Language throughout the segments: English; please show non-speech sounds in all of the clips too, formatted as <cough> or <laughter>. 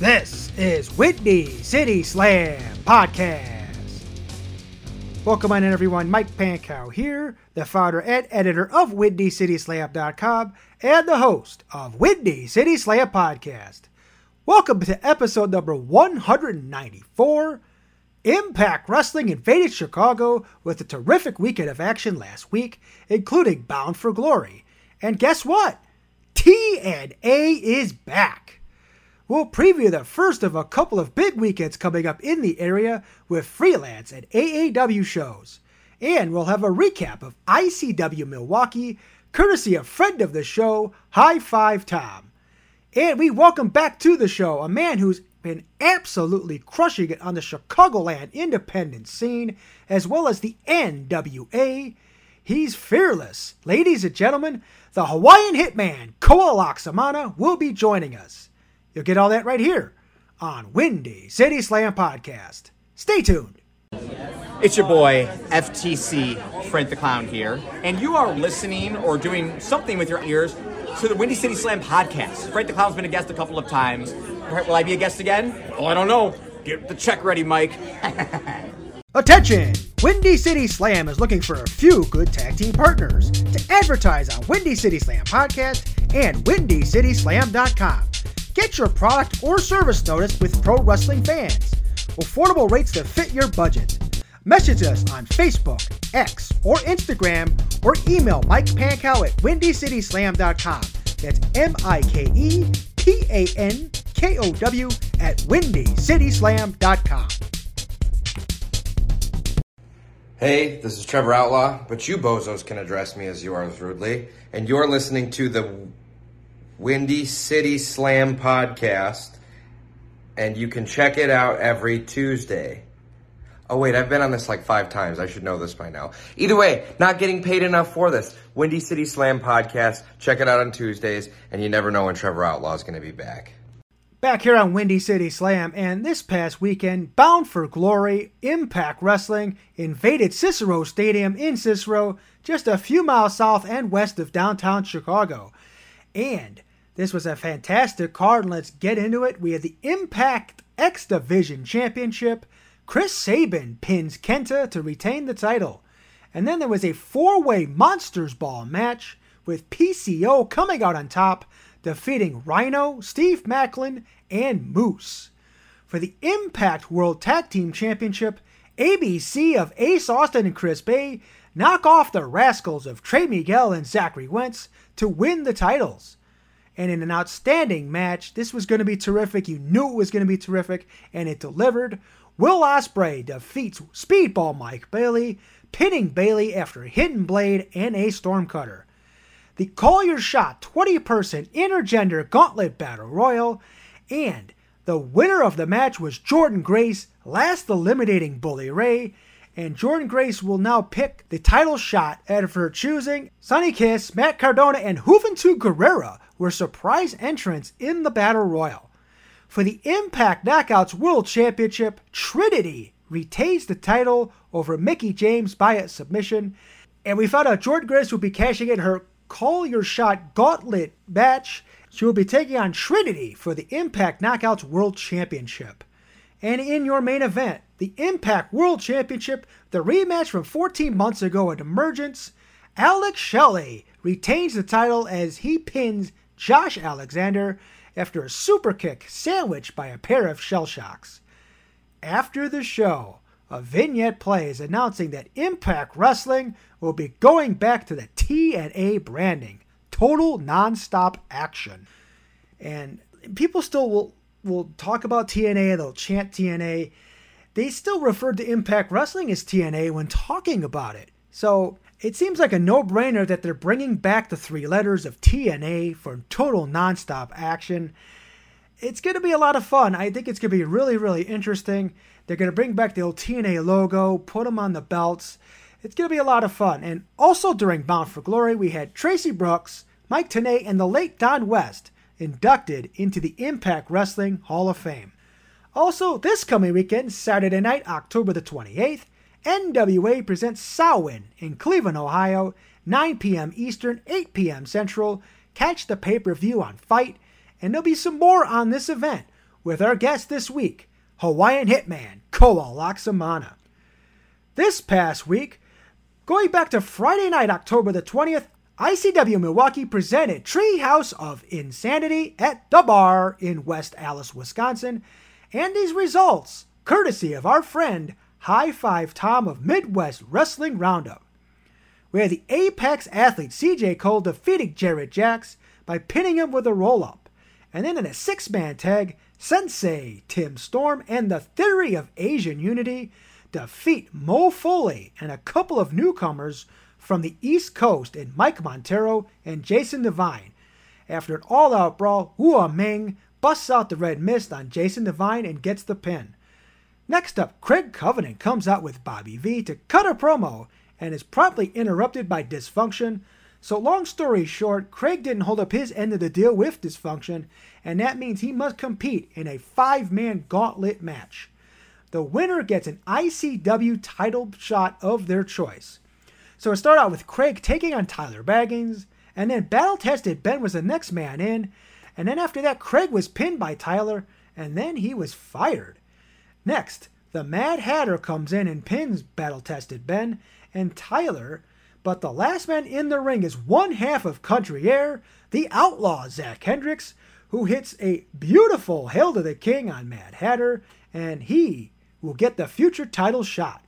this is Windy City Slam Podcast. Welcome on in, everyone. Mike Pankow here, the founder and editor of WindyCitySlam.com and the host of Windy City Slam Podcast. Welcome to episode number 194. Impact Wrestling invaded Chicago with a terrific weekend of action last week, including Bound for Glory. And guess what? TNA is back. We'll preview the first of a couple of big weekends coming up in the area with freelance and AAW shows. And we'll have a recap of ICW Milwaukee, courtesy of friend of the show, High Five Tom. And we welcome back to the show a man who's been absolutely crushing it on the Chicagoland independent scene, as well as the NWA. He's fearless. Ladies and gentlemen, the Hawaiian hitman, Koa will be joining us. You'll get all that right here on Windy City Slam Podcast. Stay tuned. It's your boy, FTC, Frank the Clown here, and you are listening or doing something with your ears to the Windy City Slam podcast. Frank the Clown's been a guest a couple of times. Will I be a guest again? Oh, I don't know. Get the check ready, Mike. <laughs> Attention! Windy City Slam is looking for a few good tag team partners to advertise on Windy City Slam Podcast and WindyCitySlam.com. Get your product or service noticed with pro wrestling fans. Affordable rates that fit your budget. Message us on Facebook, X, or Instagram, or email Mike Pankow at WindyCitySlam.com. That's M I K E P A N K O W at WindyCitySlam.com. Hey, this is Trevor Outlaw, but you bozos can address me as yours rudely. And you're listening to the Windy City Slam podcast, and you can check it out every Tuesday. Oh, wait, I've been on this like five times. I should know this by now. Either way, not getting paid enough for this. Windy City Slam podcast. Check it out on Tuesdays, and you never know when Trevor Outlaw is going to be back. Back here on Windy City Slam, and this past weekend, Bound for Glory, Impact Wrestling invaded Cicero Stadium in Cicero, just a few miles south and west of downtown Chicago. And this was a fantastic card, and let's get into it. We had the Impact X Division Championship. Chris Sabin pins Kenta to retain the title. And then there was a four way Monsters Ball match with PCO coming out on top defeating Rhino, Steve Maclin, and Moose. For the Impact World Tag Team Championship, ABC of Ace Austin and Chris Bey knock off the Rascalz of Trey Miguel and Zachary Wentz to win the titles. And in an outstanding match, this was going to be terrific. You knew it was going to be terrific, and it delivered. Will Ospreay defeats Speedball Mike Bailey, pinning Bailey after a hidden blade and a stormcutter the Call Your Shot 20 person intergender gauntlet battle royal, and the winner of the match was Jordynne Grace, last eliminating Bully Ray. And Jordynne Grace will now pick the title shot of her choosing. Sonny Kiss, Matt Cardona, and Juventud Guerrera were surprise entrants in the Battle Royal. For the Impact Knockouts World Championship, Trinity retains the title over Mickie James by a submission. And we found out Jordynne Grace will be cashing in her Call Your Shot Gauntlet match. She will be taking on Trinity for the Impact Knockouts World Championship. And in your main event, the Impact World Championship, the rematch from 14 months ago at Emergence, Alex Shelley retains the title as he pins Josh Alexander after a super kick sandwiched by a pair of shell shocks. After the show, a vignette plays announcing that Impact Wrestling will be going back to the TNA branding, total nonstop action. And people still will will talk about TNA, they'll chant TNA. They still refer to Impact Wrestling as TNA when talking about it. So it seems like a no brainer that they're bringing back the three letters of TNA for total nonstop action. it's going to be a lot of fun. I think it's going to be really, really interesting. They're going to bring back the old TNA logo, put them on the belts. It's going to be a lot of fun. And also during Bound for Glory, we had Traci Brooks, Mike Tenay, and the late Don West inducted into the Impact Wrestling Hall of Fame. Also, this coming weekend, Saturday night, October the 28th, NWA presents Samhain in Cleveland, Ohio, 9 p.m. Eastern, 8 p.m. Central. Catch the pay per view on FITE, and there'll be some more on this event with our guest this week, Hawaiian Hitman Koa Laxamana. This past week, going back to Friday night, October the 20th, ICW Milwaukee presented Treehouse of Insanity at the Bar in West Allis, Wisconsin, and these results, courtesy of our friend High Five Tom of Midwest Wrestling Roundup, where the Apex athlete CJ Cole defeated Jared Jacks by pinning him with a roll up, and then in a six man tag, Sensei Tim Storm and the Theory of Asian Unity defeat Mo Foley and a couple of newcomers from the East Coast in Mike Montero and Jason Devine. After an all out brawl, Wu Ming busts out the red mist on Jason Devine and gets the pin. Next up, Craig Covenant comes out with Bobby V to cut a promo and is promptly interrupted by Dysfunction. So, long story short, Craig didn't hold up his end of the deal with Dysfunction, and that means he must compete in a five man gauntlet match. The winner gets an ICW title shot of their choice. So it started out with Craig taking on Tyler Baggins, and then battle tested Ben was the next man in, and then after that Craig was pinned by Tyler, and then he was fired. Next, the Mad Hatter comes in and pins battle tested Ben and Tyler, but the last man in the ring is one half of Country Air, the outlaw Zach Hendricks, who hits a beautiful Hail to the King on Mad Hatter, and he will get the future title shot.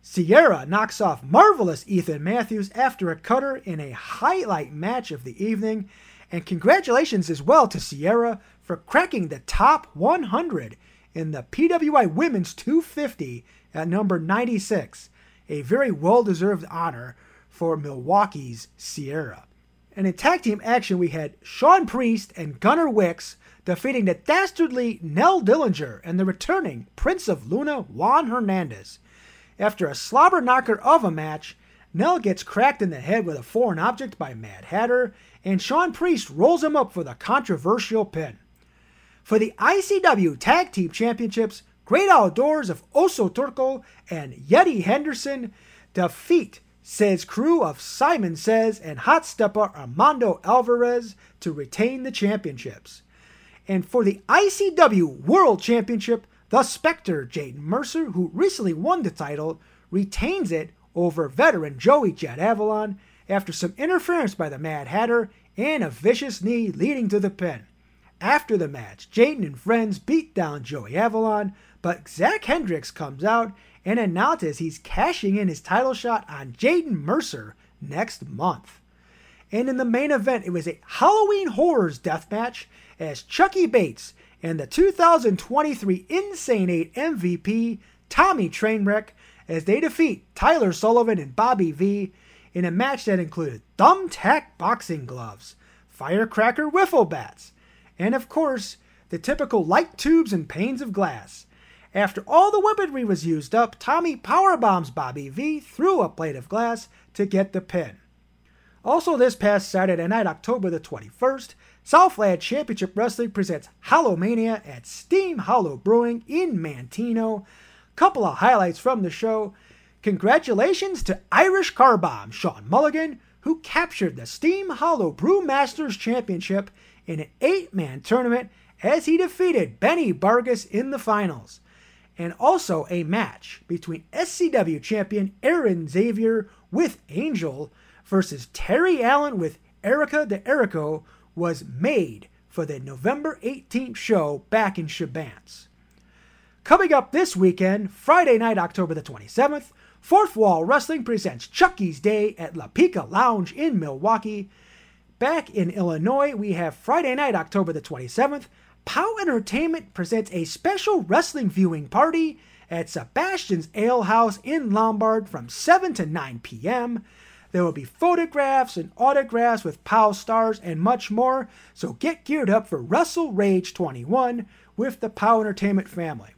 Sierra knocks off marvelous Ethan Matthews after a cutter in a highlight match of the evening, and congratulations as well to Sierra for cracking the top 100 in the PWI Women's 250 at number 96, a very well deserved honor for Milwaukee's Sierra. And in tag team action, we had Sean Priest and Gunnar Wicks defeating the dastardly Nell Dillinger and the returning Prince of Luna Juan Hernandez. After a slobber knocker of a match, Nell gets cracked in the head with a foreign object by Mad Hatter, and Sean Priest rolls him up for the controversial pin. For the ICW Tag Team Championships, Great Outdoors of Oso Turco and Yeti Henderson defeat Says crew of Simon Says and hot stepper Armando Alvarez to retain the championships. And for the ICW World Championship, the Spectre Jaden Mercer, who recently won the title, retains it over veteran Joey Jet Avalon after some interference by the Mad Hatter and a vicious knee leading to the pin. After the match, Jaden and friends beat down Joey Avalon, but Zach Hendricks comes out and announces he's cashing in his title shot on Jaden Mercer next month. And in the main event, it was a Halloween Horrors death match as Chucky Bates and the 2023 Insane 8 MVP Tommy Trainwreck as they defeat Tyler Sullivan and Bobby V in a match that included thumbtack boxing gloves, firecracker wiffle bats, and of course, the typical light tubes and panes of glass. After all the weaponry was used up, Tommy powerbombs Bobby V through a plate of glass to get the pin. Also, this past Saturday night, October the 21st, Southland Championship Wrestling presents Hallowmania at Steam Hollow Brewing in Manteno. Couple of highlights from the show. Congratulations to Irish Car Bomb Sean Mulligan, who captured the Steam Hollow Brew Masters Championship in an eight man tournament as he defeated Benny Vargas in the finals. And also a match between SCW champion Aaron Xavier with Angel versus Terry Allen with Erica the Erico was made for the November 18th show back in Shabance. Coming up this weekend, Friday night, October the 27th, Fourth Wall Wrestling presents Chucky's Day at La Pica Lounge in Milwaukee. Back in Illinois, we have Friday night, October the 27th. POW Entertainment presents a special wrestling viewing party at Sebastian's Ale House in Lombard from 7 to 9 p.m. There will be photographs and autographs with POW stars and much more, so get geared up for Wrestle Rage 21 with the POW Entertainment family.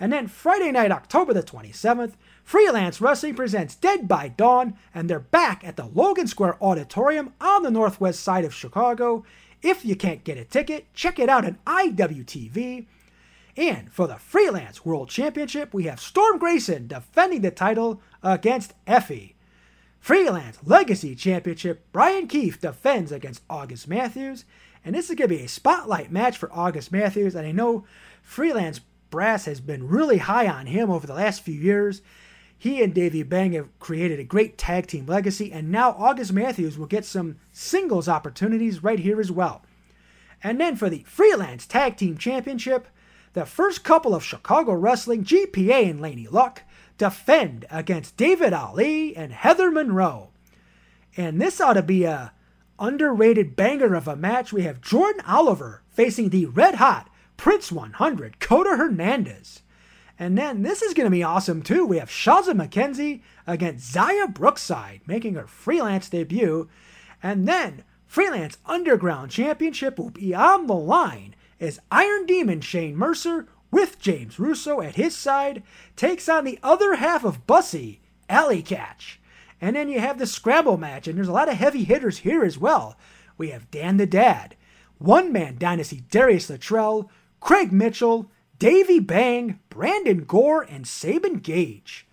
And then Friday night, October the 27th, Freelance Wrestling presents Dead by Dawn, and they're back at the Logan Square Auditorium on the northwest side of Chicago. If you can't get a ticket, check it out on IWTV. And for the Freelance World Championship, we have Storm Grayson defending the title against Effie. Freelance Legacy Championship, Brian Keefe defends against August Matthews. And this is going to be a spotlight match for August Matthews. And I know Freelance Brass has been really high on him over the last few years. He and Davey Bang have created a great tag team legacy, and now August Matthews will get some singles opportunities right here as well. And then for the Freelance Tag Team Championship, the first couple of Chicago Wrestling, GPA and Laney Luck, defend against David Ali and Heather Monroe. And this ought to be a underrated banger of a match. We have Jordan Oliver facing the red hot Prince 100, Kota Hernandez. And then this is going to be awesome too. We have Shazza McKenzie against Xia Brookside making her freelance debut. And then Freelance Underground Championship will be on the line as Iron Demon Shane Mercer with James Russo at his side takes on the other half of Bussy, Allie Katch. And then you have the scramble match, and there's a lot of heavy hitters here as well. We have Dan the Dad, One Man Dynasty Darius Luttrell, Craig Mitchell, Davey Bang, Brandon Gore, and Sabin Gage.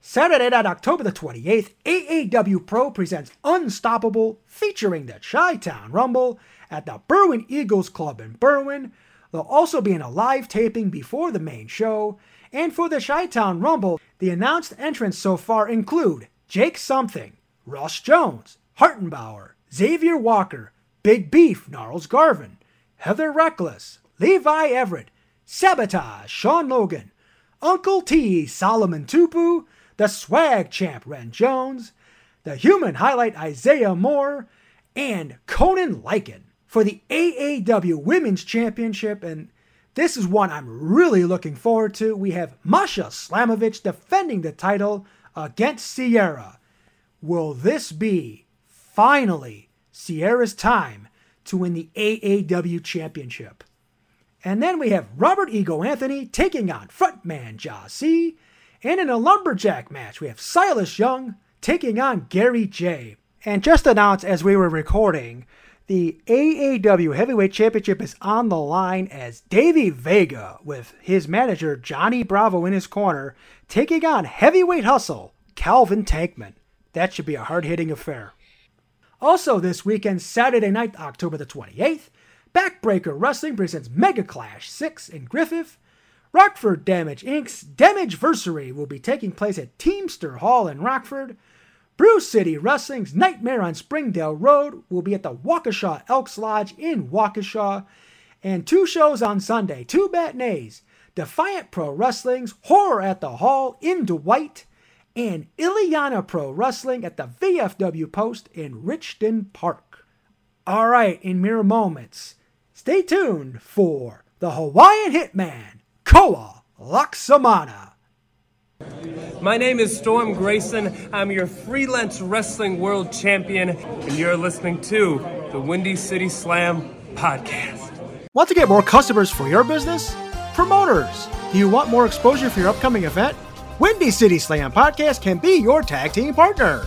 Saturday night, October the 28th, AAW Pro presents Unstoppable featuring the Chi Town Rumble at the Berwyn Eagles Club in Berwyn. There'll also be a live taping before the main show. And for the Chi Town Rumble, the announced entrants so far include Jake Something, Ross Jones, Hartenbauer, Xavier Walker, Big Beef, Gnarls Garvin, Heather Reckless, Levi Everett, Sabotage, Sean Logan, Uncle T, Solomon Tupu, the Swag Champ, Ren Jones, the Human Highlight, Isaiah Moore, and Conan Lycan for the AAW Women's Championship. And this is one I'm really looking forward to. We have Masha Slamovich defending the title against Sierra. Will this be finally Sierra's time to win the AAW Championship? And then we have Robert Ego Anthony taking on frontman Jasi. And in a lumberjack match, we have Silas Young taking on Gary J. And just announced as we were recording, the AAW Heavyweight Championship is on the line as Davey Vega, with his manager Johnny Bravo in his corner, taking on Heavyweight Hustle Calvin Tankman. That should be a hard hitting affair. Also, this weekend, Saturday night, October the 28th, Backbreaker Wrestling presents Mega Clash 6 in Griffith. Rockford Damage Inc.'s Damage Versary will be taking place at Teamster Hall in Rockford. Brew City Wrestling's Nightmare on Springdale Road will be at the Waukesha Elks Lodge in Waukesha. And two shows on Sunday, two matinees. Defiant Pro Wrestling's Horror at the Hall in Dwight, and Illiana Pro Wrestling at the VFW Post in Richton Park. All right, in mere moments, Stay tuned for the Hawaiian Hitman, Koa Laxamana. My name is Storm Grayson. I'm your freelance wrestling world champion, and you're listening to the Windy City Slam podcast. Want to get more customers for your business? Promoters, do you want more exposure for your upcoming event? Windy City Slam podcast can be your tag team partner.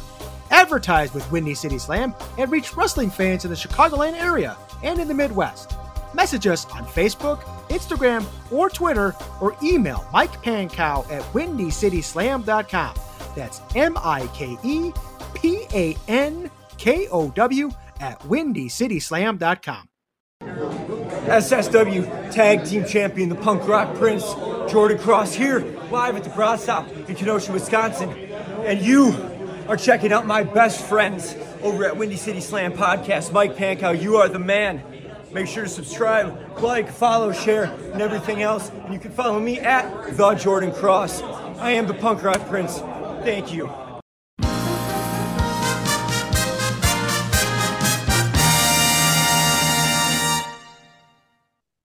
Advertise with Windy City Slam and reach wrestling fans in the Chicagoland area and in the Midwest. Message us on Facebook, Instagram, or Twitter, or email Mike Pankow at WindyCitySlam.com. That's M I K E P A N K O W at WindyCitySlam.com. SSW Tag Team Champion, the Punk Rock Prince, Jordan Cross here, live at the Brat Stop in Kenosha, Wisconsin. And you are checking out my best friends over at Windy City Slam Podcast. Mike Pankow, you are the man. Make sure to subscribe, like, follow, share, and everything else. And you can follow me at The Jordan Cross. I am the Punk Rock Prince. Thank you.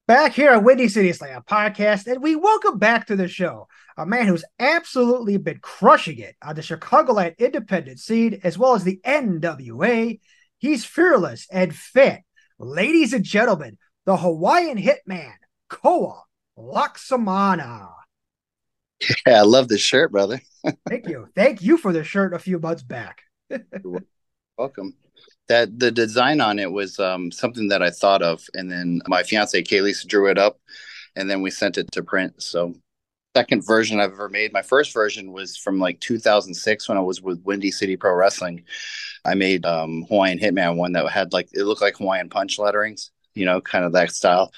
Back here at Windy City Slam podcast, and we welcome back to the show a man who's absolutely been crushing it on the Chicagoland independent scene as well as the NWA. He's fearless and fit. Ladies and gentlemen, the Hawaiian hitman, Koa Laxamana. <laughs> Yeah, I love this shirt, brother. <laughs> Thank you. Thank you for the shirt a few months back. welcome. That the design on it was um, something that I thought of, and then my fiance Kaylee drew it up, and then we sent it to print. So, second version I've ever made. My first version was from like 2006 when I was with Windy City Pro Wrestling. I made um, Hawaiian Hitman one that had like it looked like Hawaiian punch letterings, you know, kind of that style.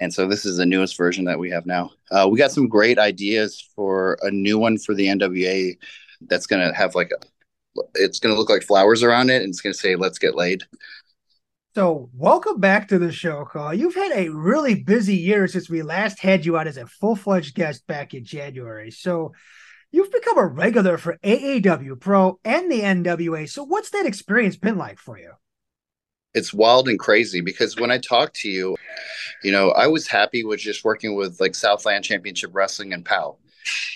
And so this is the newest version that we have now. Uh, we got some great ideas for a new one for the NWA that's going to have like a it's going to look like flowers around it and it's going to say let's get laid so welcome back to the show Koa. you've had a really busy year since we last had you on as a full-fledged guest back in january. So you've become a regular for aaw pro and the nwa so what's that experience been like for you? It's wild and crazy because when I talk to you, you know, I was happy with just working with like Southland Championship Wrestling and POW.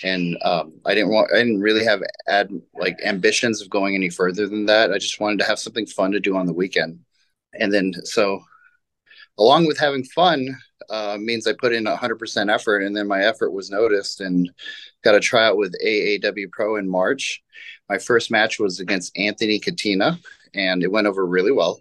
And um, I didn't want I didn't really have ad like ambitions of going any further than that. I just wanted to have something fun to do on the weekend, and then so along with having fun uh, means I put in 100% effort, and then my effort was noticed and got a tryout with AAW Pro in March. My first match was against Anthony Catena, and it went over really well.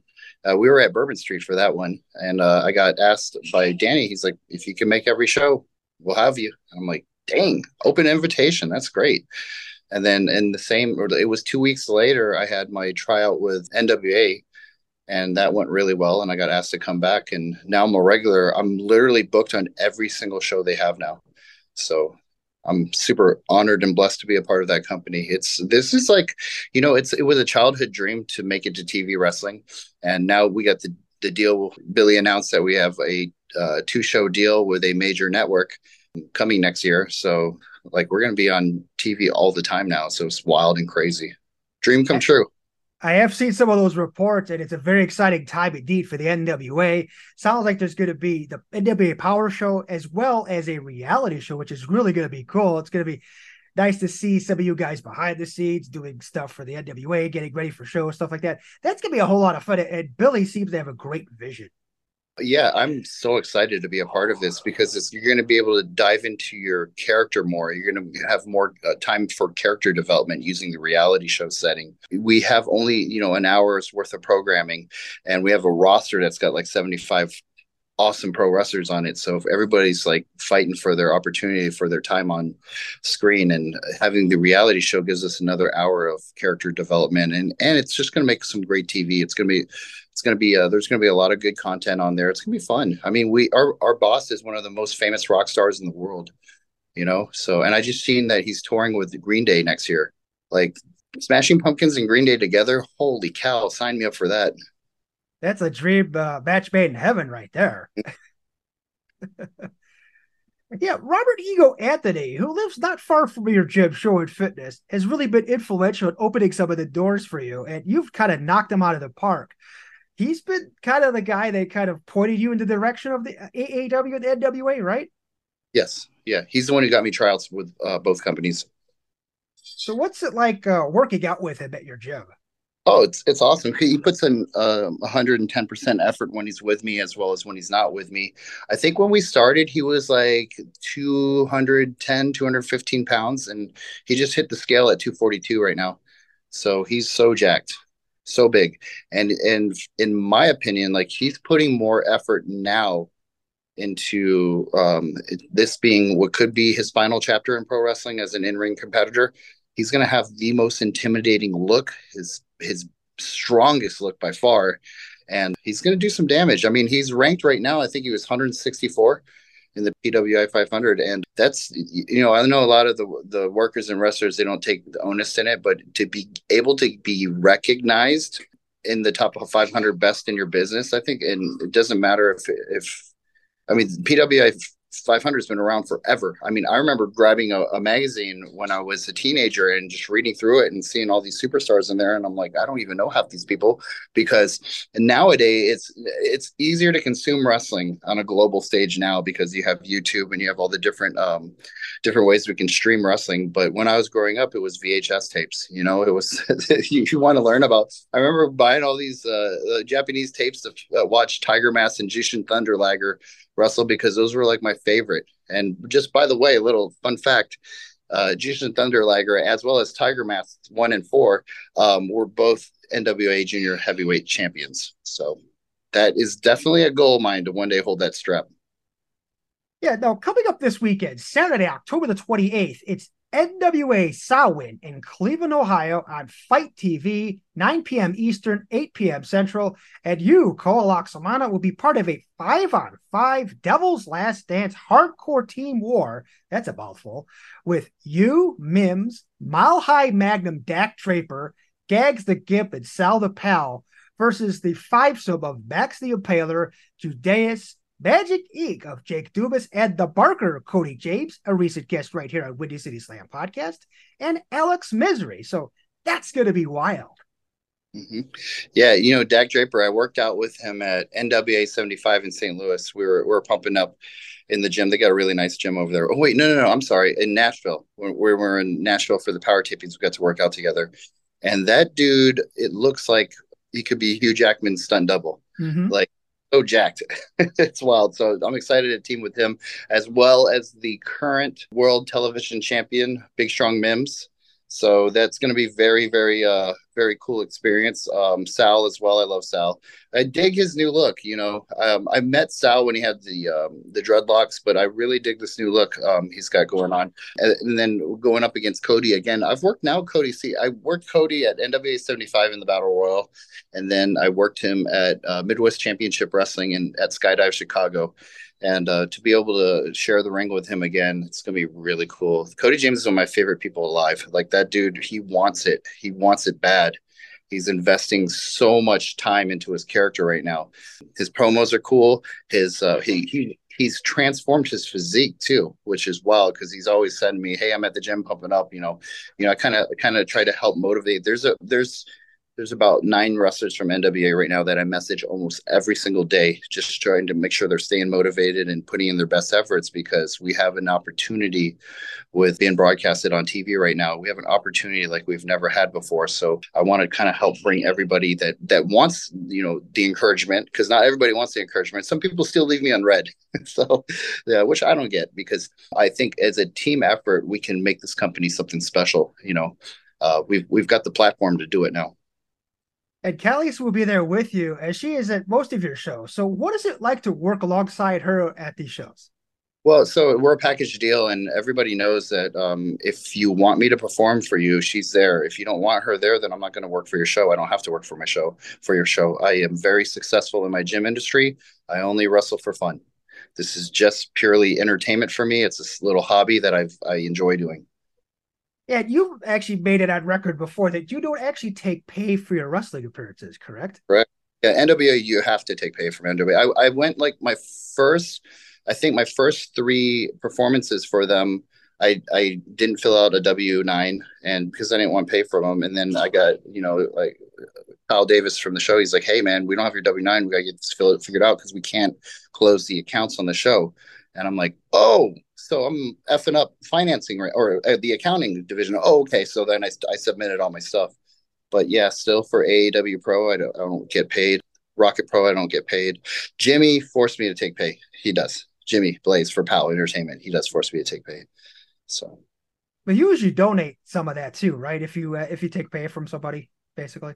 Uh, we were at Bourbon Street for that one, and uh, I got asked by Danny. He's like, "If you can make every show, we'll have you." And I'm like, dang, open invitation. That's great. And then in the same, it was two weeks later, I had my tryout with NWA, and that went really well. And I got asked to come back, and now I'm a regular. I'm literally booked on every single show they have now. So I'm super honored and blessed to be a part of that company. It's this is like, you know, it's it was a childhood dream to make it to TV wrestling, and now we got the the deal. Billy announced that we have a uh, two show deal with a major network coming next year. So like we're going to be on TV all the time now. So it's wild and crazy. Dream come true. I have seen some of those reports, and it's a very exciting time indeed for the NWA. Sounds like there's going to be the NWA Power Show as well as a reality show, which is really going to be cool. It's going to be nice to see some of you guys behind the scenes doing stuff for the NWA, getting ready for shows, stuff like that. That's going to be a whole lot of fun. And Billy seems to have a great vision yeah, I'm so excited to be a part of this because you're going to be able to dive into your character more. You're going to have more uh, time for character development using the reality show setting. We have only, you know, an hour's worth of programming and we have a roster that's got like 75 awesome pro wrestlers on it. So if everybody's like fighting for their opportunity for their time on screen and having the reality show gives us another hour of character development and and it's just going to make some great TV. It's going to be it's going to be uh, there's going to be a lot of good content on there. It's going to be fun. I mean, we our our boss is one of the most famous rock stars in the world, you know. So, and I just seen that he's touring with Green Day next year. Like Smashing Pumpkins and Green Day together. Holy cow! Sign me up for that. That's a dream uh, match made in heaven, right there. <laughs> yeah, Robert Ego Anthony, who lives not far from your gym, Show and Fitness, has really been influential in opening some of the doors for you, and you've kind of knocked them out of the park he's been kind of the guy that kind of pointed you in the direction of the AAW and the NWA, right? Yes. Yeah. He's the one who got me tryouts with uh, both companies. So what's it like uh, working out with him at your gym? Oh, it's it's awesome. He puts in uh, 110% effort when he's with me as well as when he's not with me. I think when we started, he was like 210, 215 pounds, and he just hit the scale at 242 right now. So he's so jacked so big. And and in my opinion like he's putting more effort now into um, this being what could be his final chapter in pro wrestling as an in-ring competitor. He's going to have the most intimidating look his his strongest look by far. And he's going to do some damage. I mean he's ranked right now i think he was 164 in the PWI 500, and that's you know I know a lot of the the workers and wrestlers they don't take the onus in it, but to be able to be recognized in the top 500 best in your business, I think, and it doesn't matter if if I mean PWI 500 has been around forever. I mean, I remember grabbing a, a, magazine when I was a teenager and just reading through it and seeing all these superstars in there, and I'm like, I don't even know half these people because nowadays it's it's easier to consume wrestling on a global stage now because you have YouTube and you have all the different um, different ways we can stream wrestling. But when I was growing up, it was VHS tapes. You know, it was <laughs> you, you want to learn about. I remember buying all these uh, uh, Japanese tapes to uh, watch Tiger Mask and Jushin Thunder Liger Russell because those were like my favorite. And just by the way, a little fun fact: uh, Jushin Thunder Liger as well as Tiger Mask one and four um, were both NWA Junior Heavyweight champions. So that is definitely a goal of mine to one day hold that strap. Yeah, now coming up this weekend, Saturday, October the 28th, it's NWA Samhain in Cleveland, Ohio on FITE TV, 9 p.m. Eastern, 8 p.m. Central. And you, Koa Laxamana, will be part of a five on five Devil's Last Dance hardcore team war. That's a mouthful. With you, Mims, Mile High Magnum Dak Draper, Gags the Gimp, and Sal the Pal versus the five sub of Max the Impaler, Judeus, Magic Ink of Jake Dubas and the Barker Cody James, a recent guest right here on Windy City Slam podcast, and Alex Misery. So that's going to be wild. Mm-hmm. Yeah, you know, Dak Draper, I worked out with him at NWA 75 in St. Louis. We were, we were pumping up in the gym. They got a really nice gym over there. Oh, wait, no, no, no. I'm sorry. In Nashville. We were in Nashville for the power tapings. We got to work out together. And that dude, it looks like he could be Hugh Jackman's stunt double. Mm-hmm. Like Oh, so jacked. <laughs> it's wild. So I'm excited to team with him as well as the current world television champion, Big Strong Mims. So that's going to be very, very, uh, very cool experience. Um, Sal as well. I love Sal. I dig his new look. You know, um, I met Sal when he had the um, the dreadlocks, but I really dig this new look um, he's got going on. And, and, then going up against Cody again. I've worked now Cody. See, I worked Cody at NWA 75 in the Battle Royal, and then I worked him at uh, Midwest Championship Wrestling and at Skydive Chicago and uh, to be able to share the ring with him again it's going to be really cool. Cody james is one of my favorite people alive. Like that dude he wants it. He wants it bad. He's investing so much time into his character right now. His promos are cool. His uh, he, he he's transformed his physique too which is wild because he's always sending me hey i'm at the gym pumping up you know. You know i kind of kind of try to help motivate. There's a there's there's about nine wrestlers from NWA right now that I message almost every single day, just trying to make sure they're staying motivated and putting in their best efforts because we have an opportunity with being broadcasted on TV right now. We have an opportunity like we've never had before. So I want to kind of help bring everybody that that wants, you know, the encouragement because not everybody wants the encouragement. Some people still leave me unread. <laughs> so yeah, which I don't get because I think as a team effort we can make this company something special, you know. Uh, we've we've got the platform to do it now. And Callies will be there with you as she is at most of your shows. So, what is it like to work alongside her at these shows? Well, so we're a package deal, and everybody knows that um, if you want me to perform for you, she's there. If you don't want her there, then I'm not going to work for your show. I don't have to work for my show for your show. I am very successful in my gym industry. I only wrestle for fun. This is just purely entertainment for me. It's this little hobby that I've I enjoy doing. Yeah, you've actually made it on record before that you don't actually take pay for your wrestling appearances, correct? Right. Yeah, NWA, you have to take pay from NWA. I, I went like my first, I think my first three performances for them, I, I didn't fill out a W nine, and because I didn't want to pay for them, and then I got you know like Kyle Davis from the show. He's like, "Hey man, we don't have your W nine. We gotta get this fill it figured out because we can't close the accounts on the show." And I'm like, "Oh, so I'm effing up financing or uh, the accounting division. Oh, okay. So then I, I submitted all my stuff. But yeah, still for AAW Pro, I don't, I don't get paid. Rocket Pro, I don't get paid. Jimmy forced me to take pay. He does. Jimmy Blaze for PAL Entertainment. He does force me to take pay. So, but you usually donate some of that too, right? If you uh, if you take pay from somebody, basically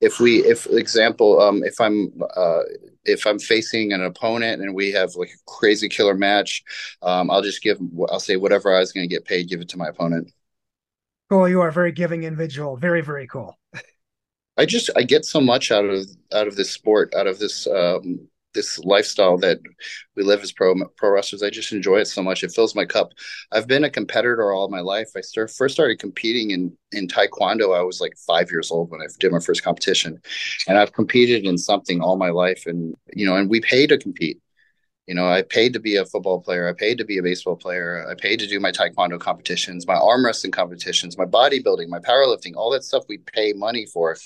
if we if example um if i'm uh if i'm facing an opponent and we have like a crazy killer match um i'll just give i'll say whatever i was going to get paid give it to my opponent. Cool. You are a very giving individual. Very very cool. I just i get so much out of out of this sport out of this um this lifestyle that we live as pro pro wrestlers. I just enjoy it so much. It fills my cup. I've been a competitor all my life. I start, first started competing in in taekwondo. I was like five years old when I did my first competition, and I've competed in something all my life. And you know, and we pay to compete. You know, I paid to be a football player. I paid to be a baseball player. I paid to do my taekwondo competitions, my arm wrestling competitions, my bodybuilding, my powerlifting, all that stuff we pay money for.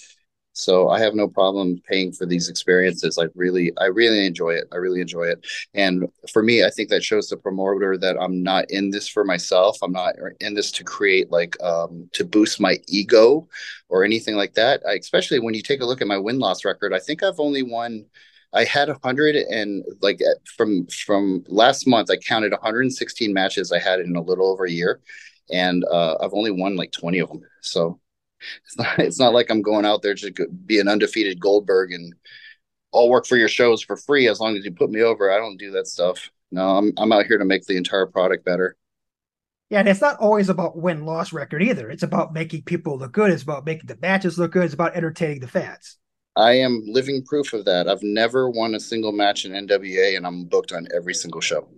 So I have no problem paying for these experiences. I really, I really enjoy it. I really enjoy it. And for me, I think that shows the promoter that I'm not in this for myself. I'm not in this to create like um, to boost my ego or anything like that. I, especially when you take a look at my win loss record, I think I've only won. I had 100 and like from from last month, I counted 116 matches I had in a little over a year, and uh, I've only won like 20 of them. So it's not it's not like I'm going out there to be an undefeated Goldberg and I'll work for your shows for free as long as you put me over. I don't do that stuff. No, I'm I'm out here to make the entire product better. Yeah, and it's not always about win loss record either. It's about making people look good. It's about making the matches look good. It's about entertaining the fans. I am living proof of that. I've never won a single match in NWA, and I'm booked on every single show.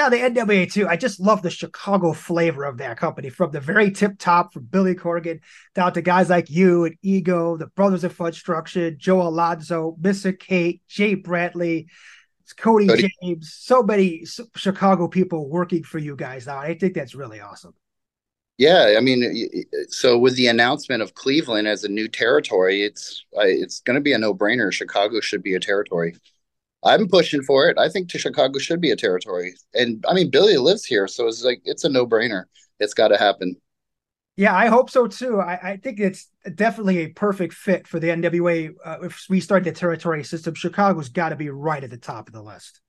Now the NWA too. I just love the Chicago flavor of that company from the very tip top, from Billy Corgan down to guys like you and Ego, the Brothers of Funstruction, Joe Alonzo, Mr. Kate, Jay Bradley, Cody, Cody. James. So many Chicago people working for you guys now. I think that's really awesome. Yeah, I mean, so with the announcement of Cleveland as a new territory, it's it's going to be a no brainer. Chicago should be a territory. I'm pushing for it. I think to Chicago should be a territory. And I mean, Billy lives here, so it's like it's a no brainer. It's got to happen. Yeah, I hope so too. I, I, think it's definitely a perfect fit for the NWA. Uh, if we start the territory system, Chicago's got to be right at the top of the list.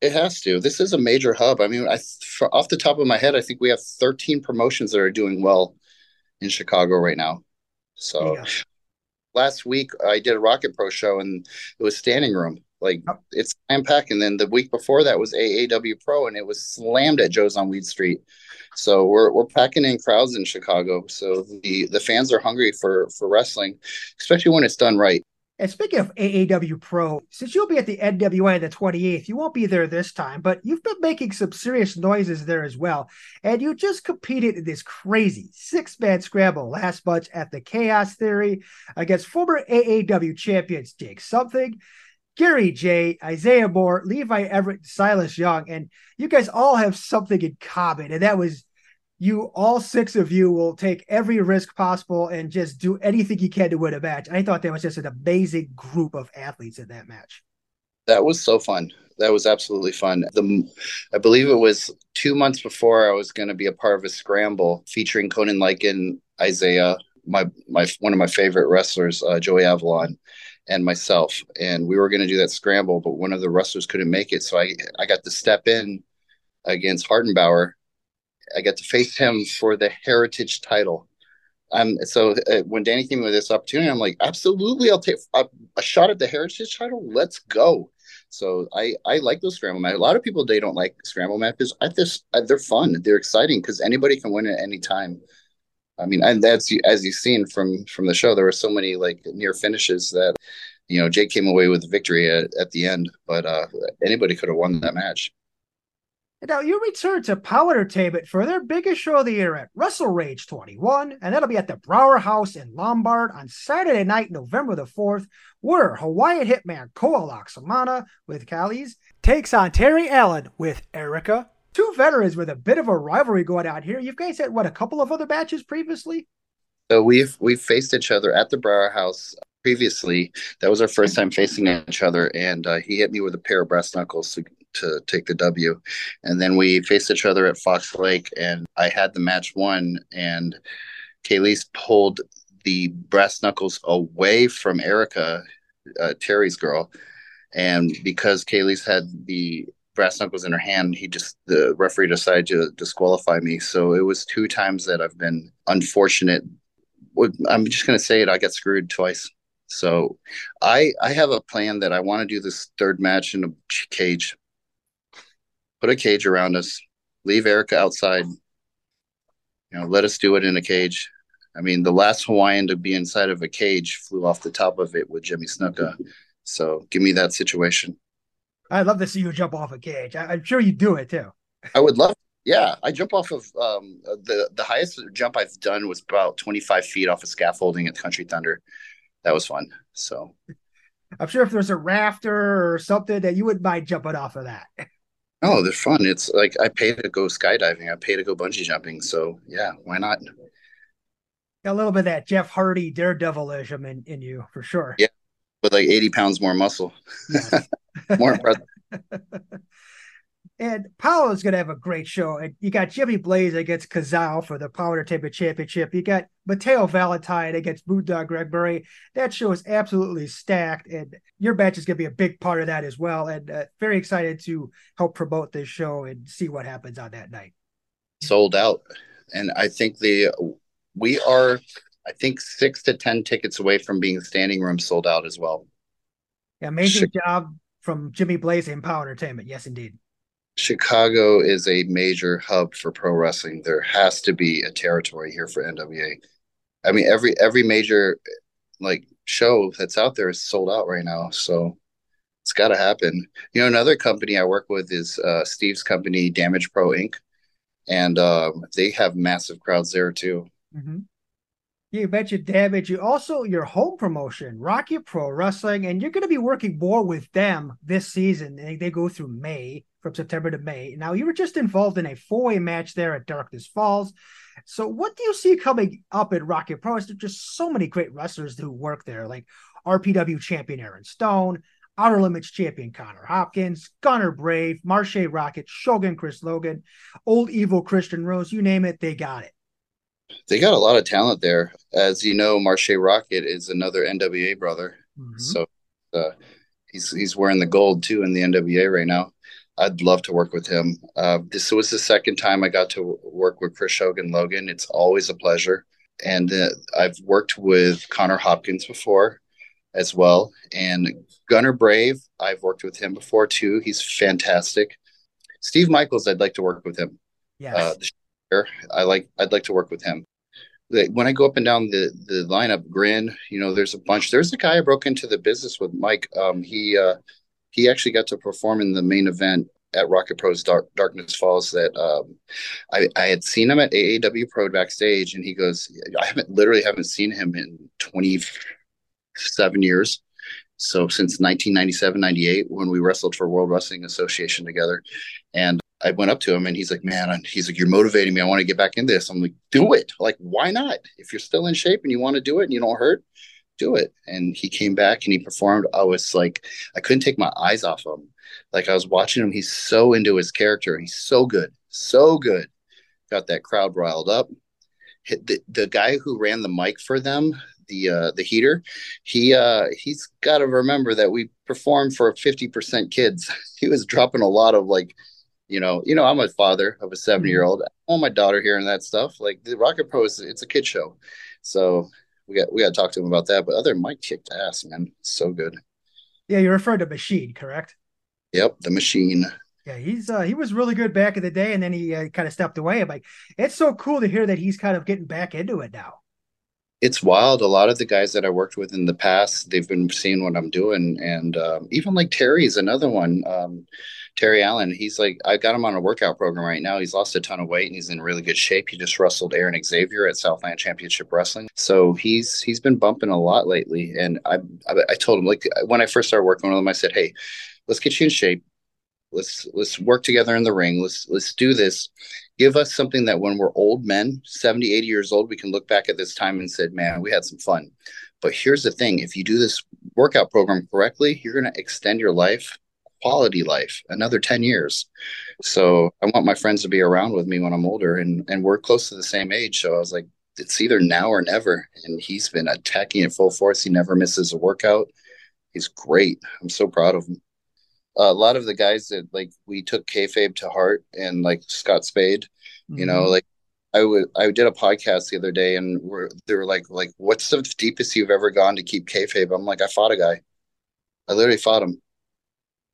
It has to. This is a major hub. I mean, I off the top of my head, I think we have 13 promotions that are doing well in Chicago right now. So yeah. last week I did a Rocket Pro show and it was standing room like oh. it's slam pack, and then the week before that was AAW Pro, and it was slammed at Joe's on Weed Street. So we're we're packing in crowds in Chicago. So the the fans are hungry for for wrestling, especially when it's done right. And speaking of AAW Pro, since you'll be at the NWA the 28th, you won't be there this time, but you've been making some serious noises there as well. And you just competed in this crazy six man scramble last month at the Chaos Theory against former AAW champions Jake Something Gary J, Isaiah Moore, Levi Everett, Silas Young, and you guys all have something in common, and that was you all six of you will take every risk possible and just do anything you can to win a match. I thought that was just an amazing group of athletes in that match. That was so fun. That was absolutely fun. The I believe it was two months before I was going to be a part of a scramble featuring Conan Lycan, Isaiah, my my one of my favorite wrestlers, uh, Joey Avalon and myself, and we were going to do that scramble, but one of the wrestlers couldn't make it, so I I got to step in against Hardenbauer. I got to face him for the Heritage title. Um, so uh, when Danny came with this opportunity, I'm like, absolutely, I'll take a, a, shot at the Heritage title. Let's go. So I I like those scramble matches. A lot of people they don't like scramble matches. I just they're fun. They're exciting because anybody can win at any time. I mean, and that's as you've seen from from the show, there were so many like near finishes that you know Jake came away with victory at, at the end, but uh, anybody could have won that match. Now you return to POWW Entertainment for their biggest show of the year at Wrestle Rage 21, and that'll be at the Brauer House in Lombard on Saturday night, November the 4th, where Hawaiian Hitman Koa Laxamana with Callies takes on Terry Allen with Erica two veterans with a bit of a rivalry going on here. You guys had what a couple of other matches previously. So we've we've faced each other at the Brauer House previously. That was our first time facing each other, and uh, he hit me with a pair of brass knuckles to to take the W. And then we faced each other at Fox Lake, and I had the match won, and Kaylee's pulled the brass knuckles away from Erica, uh, Terry's girl. And because Kaylee's had the brass knuckles in her hand, he just the referee decided to disqualify me. So it was two times that I've been unfortunate. I'm just gonna say it. I got screwed twice. So I I have a plan that I want to do this third match in a cage. Put a cage around us. Leave Erica outside. You know, let us do it in a cage. I mean, the last Hawaiian to be inside of a cage flew off the top of it with Jimmy Snuka. So give me that situation. I'd love to see you jump off a cage. I, am sure you do it too. I would love. Yeah, I jump off of um, the the highest jump I've done was about 25 feet off of scaffolding at Country Thunder. That was fun. So, I'm sure if there's a rafter or something that you wouldn't mind jumping off of that. Oh, they're fun. It's like I pay to go skydiving. I pay to go bungee jumping. So yeah, why not? A little bit of that Jeff Hardy daredevilism in, in you for sure. Yeah, with like 80 pounds more muscle. Yes. More impressive. <laughs> And is going to have a great show. And you got Jimmy Blaze against Kazal for the Power Entertainment Championship. You got Mateo Valentine against Boondog Greg Murray. That show is absolutely stacked, and your match is going to be a big part of that as well. And uh, very excited to help promote this show and see what happens on that night. Sold out, and I think the we are, I think six to ten tickets away from being standing room sold out as well. Yeah, amazing job from Jimmy Blaze and Power Entertainment. Yes, indeed. Chicago is a major hub for pro wrestling. There has to be a territory here for NWA. I mean, every every major like show that's out there is sold out right now. So it's got to happen. You know, another company I work with is uh, Steve's company, Damage Pro Inc., and um, they have massive crowds there too. Mm-hmm. You bet you damage. You also your home promotion, Rocket Pro Wrestling, and you're going to be working more with them this season. They, they go through May from September to May. Now, you were just involved in a four way match there at Darkness Falls. So, what do you see coming up at Rocket Pro? There's just so many great wrestlers who work there, like RPW champion Aaron Stone, Outer Limits champion Connor Hopkins, Gunner Brave, Marshe Rockett, Shogun Chris Logan, Old Evil Christian Rose, you name it, they got it. They got a lot of talent there. As you know, Marshe Rockett is another NWA brother. Mm-hmm. So uh, he's he's wearing the gold too in the NWA right now. I'd love to work with him. Uh, this was the second time I got to work with Chris Shogun Logan. It's always a pleasure. And uh, I've worked with Connor Hopkins before as well. And Gunner Brave, I've worked with him before too. He's fantastic. Steve Michaels, I'd like to work with him. Yes. Uh, I like I'd like to work with him. When I go up and down the the lineup, Grin, you know, there's a bunch. There's a guy I broke into the business with, Mike. Um, he uh, he actually got to perform in the main event at Rocket Pro's Dark, Darkness Falls that um, I, I had seen him at AAW Pro backstage, and he goes, I haven't literally haven't seen him in 27 years. So since 1997, 98, when we wrestled for World Wrestling Association together. And I went up to him and he's like, man, he's like, you're motivating me. I want to get back in this. I'm like, do it. Like, why not? If you're still in shape and you want to do it and you don't hurt, do it. And he came back and he performed. I was like, I couldn't take my eyes off him. Like I was watching him. He's so into his character. He's so good, so good. Got that crowd riled up. The, the guy who ran the mic for them, the uh, the heater, he uh, he's got to remember that we performed for 50% kids. <laughs> he was dropping a lot of like, you know, you know, I'm a father of a seven year old. I want my daughter hearing that stuff. Like the Rocket Pro is it's a kid show. So we got we got to talk to him about that. But other Mike kicked ass, man, so good. Yeah, you referred to Machine, correct? Yep, the Machine. Yeah, he's uh, he was really good back in the day, and then he uh, kind of stepped away. I'm like, it's so cool to hear that he's kind of getting back into it now. It's wild. A lot of the guys that I worked with in the past, they've been seeing what I'm doing, and um, even like Terry's another one. Um, Terry Allen, he's like, I got him on a workout program right now. He's lost a ton of weight and he's in really good shape. He just wrestled Aaron Xavier at Southland Championship Wrestling, so he's he's been bumping a lot lately. And I I, I told him like when I first started working with him, I said, hey, let's get you in shape. Let's let's work together in the ring. Let's let's do this. Give us something that when we're old men, 70, 80 years old, we can look back at this time and said, man, we had some fun. But here's the thing: if you do this workout program correctly, you're going to extend your life quality life another 10 years. So i want my friends to be around with me when i'm older and and we're close to the same age. So i was like it's either now or never. And he's been attacking at full force. He never misses a workout. He's great. I'm so proud of him. A lot of the guys that like we took kayfabe to heart and like scott spade mm-hmm. you know mm-hmm. like I would I did a podcast the other day and we're they were like like what's the deepest you've ever gone to keep kayfabe? I'm like I fought a guy, I literally fought him,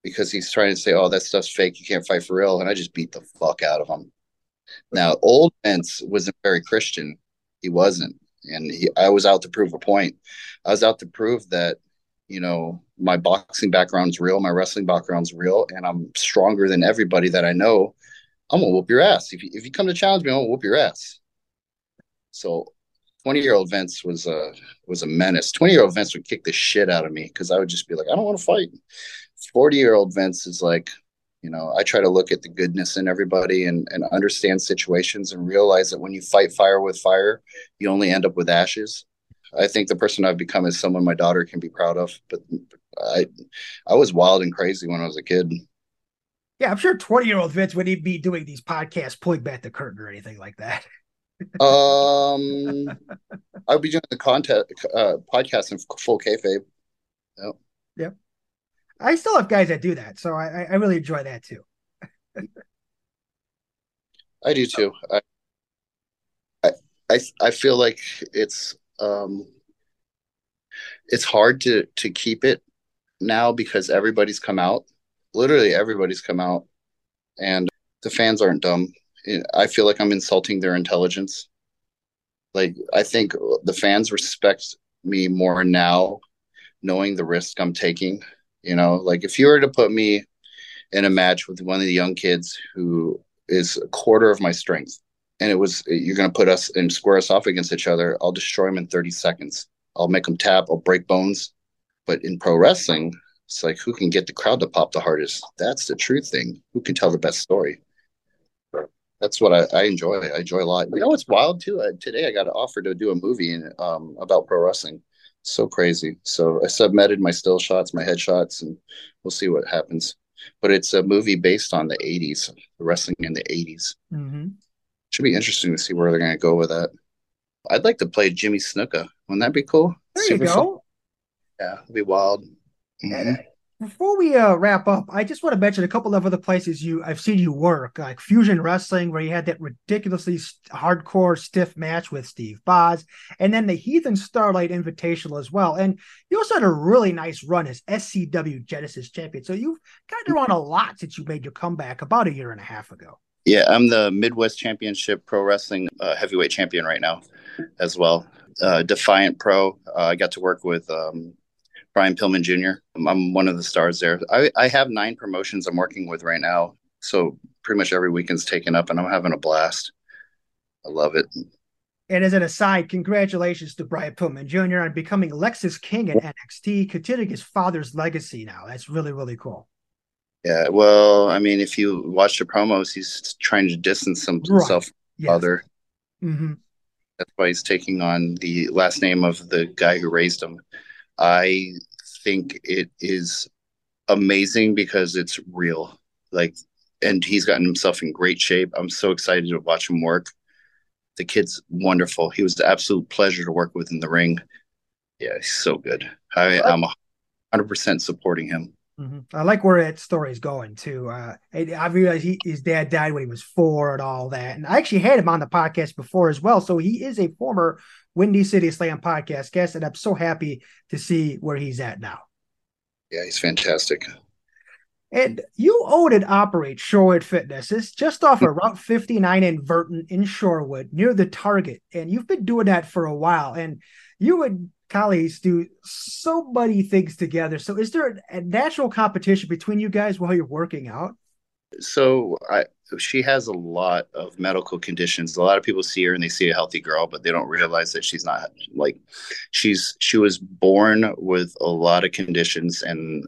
because he's trying to say, "Oh, that stuff's fake. You can't fight for real," and I just beat the fuck out of him. Now, old Vince wasn't very Christian. He wasn't, and he, I was out to prove a point. I was out to prove that you know my boxing background's real, my wrestling background's real, and I'm stronger than everybody that I know. I'm gonna whoop your ass if you, if you come to challenge me. I'm gonna whoop your ass. So 20 year old Vince was a was a menace. 20 year old Vince would kick the shit out of me because I would just be like, I don't want to fight. 40 year old Vince is like, you know, I try to look at the goodness in everybody and, and understand situations and realize that when you fight fire with fire, you only end up with ashes. I think the person I've become is someone my daughter can be proud of. But I I was wild and crazy when I was a kid. Yeah, I'm sure 20 year old Vince wouldn't be doing these podcasts pulling back the curtain or anything like that. um, <laughs> I would be doing the content uh, podcast in full kayfabe. Yep. I still have guys that do that, so I, I really enjoy that too. I do too. I, I, I feel like it's um, it's hard to to keep it now because everybody's come out. Literally, everybody's come out, and the fans aren't dumb. I feel like I'm insulting their intelligence. Like I think the fans respect me more now, knowing the risk I'm taking. You know, like if you were to put me in a match with one of the young kids who is a quarter of my strength, and it was you're going to put us and square us off against each other, I'll destroy him in 30 seconds. I'll make them tap. I'll break bones. But in pro wrestling, it's like who can get the crowd to pop the hardest. That's the true thing. Who can tell the best story? that's what I, I, enjoy. I enjoy a lot. You know, it's wild too. I, today I got an offer to do a movie in, um, about pro wrestling. So crazy. So I submitted my still shots, my headshots, and we'll see what happens. But it's a movie based on the '80s, wrestling in the '80s. Mm-hmm. Should be interesting to see where they're going to go with that. I'd like to play Jimmy Snuka. Wouldn't that be cool? There Super you go. Fun. Yeah, it'd be wild. Mm-hmm. Before we uh, wrap up, I just want to mention a couple of other places you I've seen you work, like Fusion Wrestling, where you had that ridiculously hardcore stiff match with Steve Boz, and then the Heathen Starlight Invitational as well. And you also had a really nice run as SCW Genesis champion. So you've gotten around a lot since you made your comeback about a year and a half ago. Yeah, I'm the Midwest Championship Pro Wrestling uh, heavyweight champion right now, as well. Uh, Defiant Pro. Uh, I got to work with um, Brian Pillman Jr. I'm one of the stars there. I, I have nine promotions I'm working with right now. So pretty much every weekend's taken up and I'm having a blast. I love it. And as an aside, congratulations to Brian Pillman Jr. on becoming Lexis King at NXT, continuing his father's legacy now. That's really, really cool. Yeah, well, I mean, if you watch the promos, he's trying to distance himself right. from yes. father. Mm-hmm. That's why he's taking on the last name of the guy who raised him. I think it is amazing because it's real. Like, and he's gotten himself in great shape. I'm so excited to watch him work. The kid's wonderful. He was an absolute pleasure to work with in the ring. Yeah, he's so good. I, I'm 100% supporting him. Mm-hmm. I like where that story is going too. Uh, I realized he, his dad died when he was four and all that, and I actually had him on the podcast before as well. So he is a former Windy City Slam podcast guest, and I'm so happy to see where he's at now. Yeah, he's fantastic. And you own and operate Shorewood Fitness. It's just off of <laughs> Route 59 in Verton in Shorewood, near the Target. And you've been doing that for a while. And you and colleagues do so many things together. So is there a natural competition between you guys while you're working out? So I she has a lot of medical conditions. A lot of people see her and they see a healthy girl, but they don't realize that she's not like she's she was born with a lot of conditions and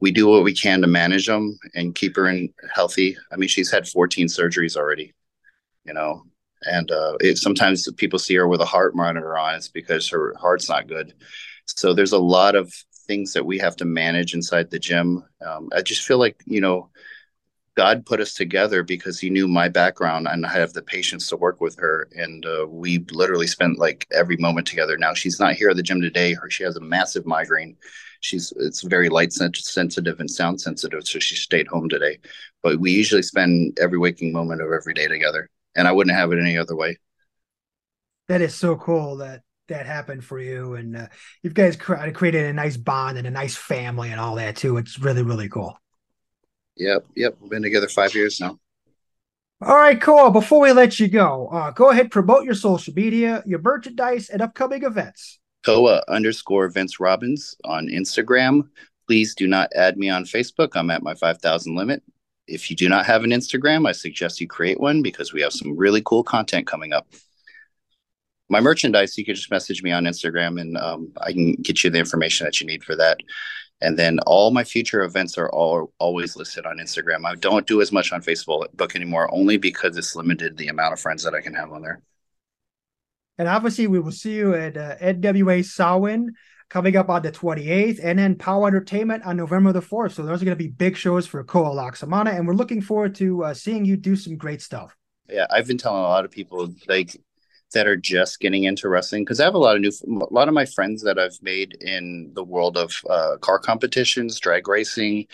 we do what we can to manage them and keep her in healthy. I mean, she's had 14 surgeries already, you know, and uh, it, sometimes people see her with a heart monitor on. It's because her heart's not good. So there's a lot of things that we have to manage inside the gym. Um, I just feel like you know God put us together because He knew my background and I have the patience to work with her. And uh, we literally spent like every moment together. Now she's not here at the gym today. Her she has a massive migraine. She's it's very light sensitive and sound sensitive, so she stayed home today. But we usually spend every waking moment of every day together, and I wouldn't have it any other way. That is so cool that that happened for you, and uh, you guys created a nice bond and a nice family and all that too. It's really really cool. Yep, yep. We've been together five years now. All right, cool. Before we let you go, uh, go ahead promote your social media, your merchandise, and upcoming events. Koa underscore Vince Robbins on Instagram. Please do not add me on Facebook. I'm at my 5,000 limit. If you do not have an Instagram, I suggest you create one because we have some really cool content coming up. my merchandise, you can just message me on Instagram and um, I can get you the information that you need for that. And then all my future events are all always listed on Instagram. I don't do as much on Facebook anymore, only because it's limited the amount of friends that I can have on there. And obviously, we will see you at uh, NWA Samhain coming up on the 28th, and then Power Entertainment on November the 4th. So those are going to be big shows for Koa Laxamana, and we're looking forward to uh, seeing you do some great stuff. Yeah, I've been telling a lot of people like that are just getting into wrestling because I have a lot of new, a lot of my friends that I've made in the world of uh, car competitions, drag racing,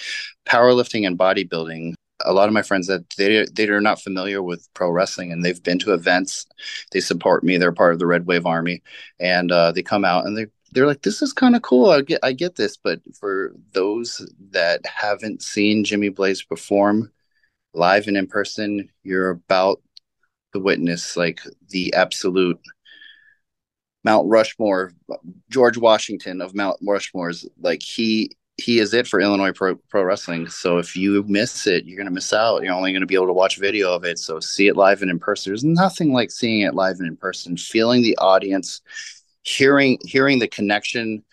powerlifting, and bodybuilding. A lot of my friends that they they are not familiar with pro wrestling and they've been to events. They support me. They're part of the Red Wave Army, and uh, they come out and they they're like, "This is kind of cool. I get I get this." But for those that haven't seen Jimmy Blaze perform live and in person, you're about to witness like the absolute Mount Rushmore, George Washington of Mount Rushmore's like he he is it for Illinois pro, pro wrestling. So if you miss it, you're gonna miss out. You're only gonna be able to watch video of it. So see it live and in person. There's nothing like seeing it live and in person, feeling the audience, hearing hearing the connection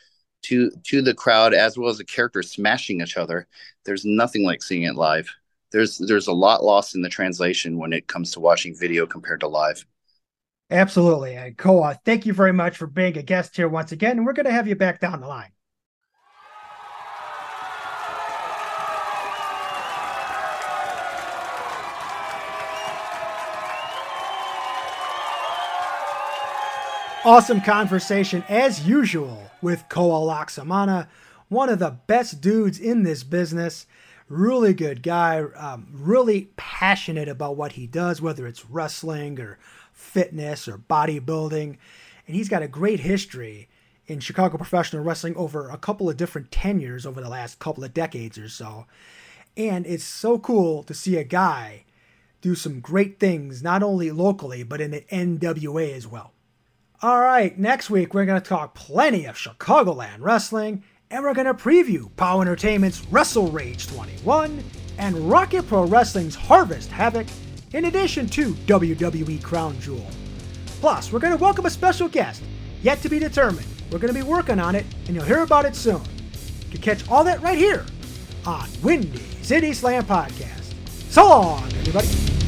to to the crowd as well as the characters smashing each other. There's nothing like seeing it live there's there's a lot lost in the translation when it comes to watching video compared to live. Absolutely. And Koa, thank you very much for being a guest here once again. And we're going to have you back down the line. Awesome conversation as usual with Koa Laxamana, one of the best dudes in this business. Really good guy, um, really passionate about what he does, whether it's wrestling or fitness or bodybuilding. And he's got a great history in Chicago professional wrestling over a couple of different tenures over the last couple of decades or so. And it's so cool to see a guy do some great things, not only locally, but in the NWA as well. All right, next week we're going to talk plenty of Chicagoland wrestling and we're going to preview POWW Entertainment's WrestleRage 21 and Rocket Pro Wrestling's Harvest Havoc, in addition to WWE Crown Jewel. Plus, we're going to welcome a special guest, yet to be determined. We're going to be working on it, and you'll hear about it soon. Can catch all that right here on Windy City Slam Podcast. So long, everybody.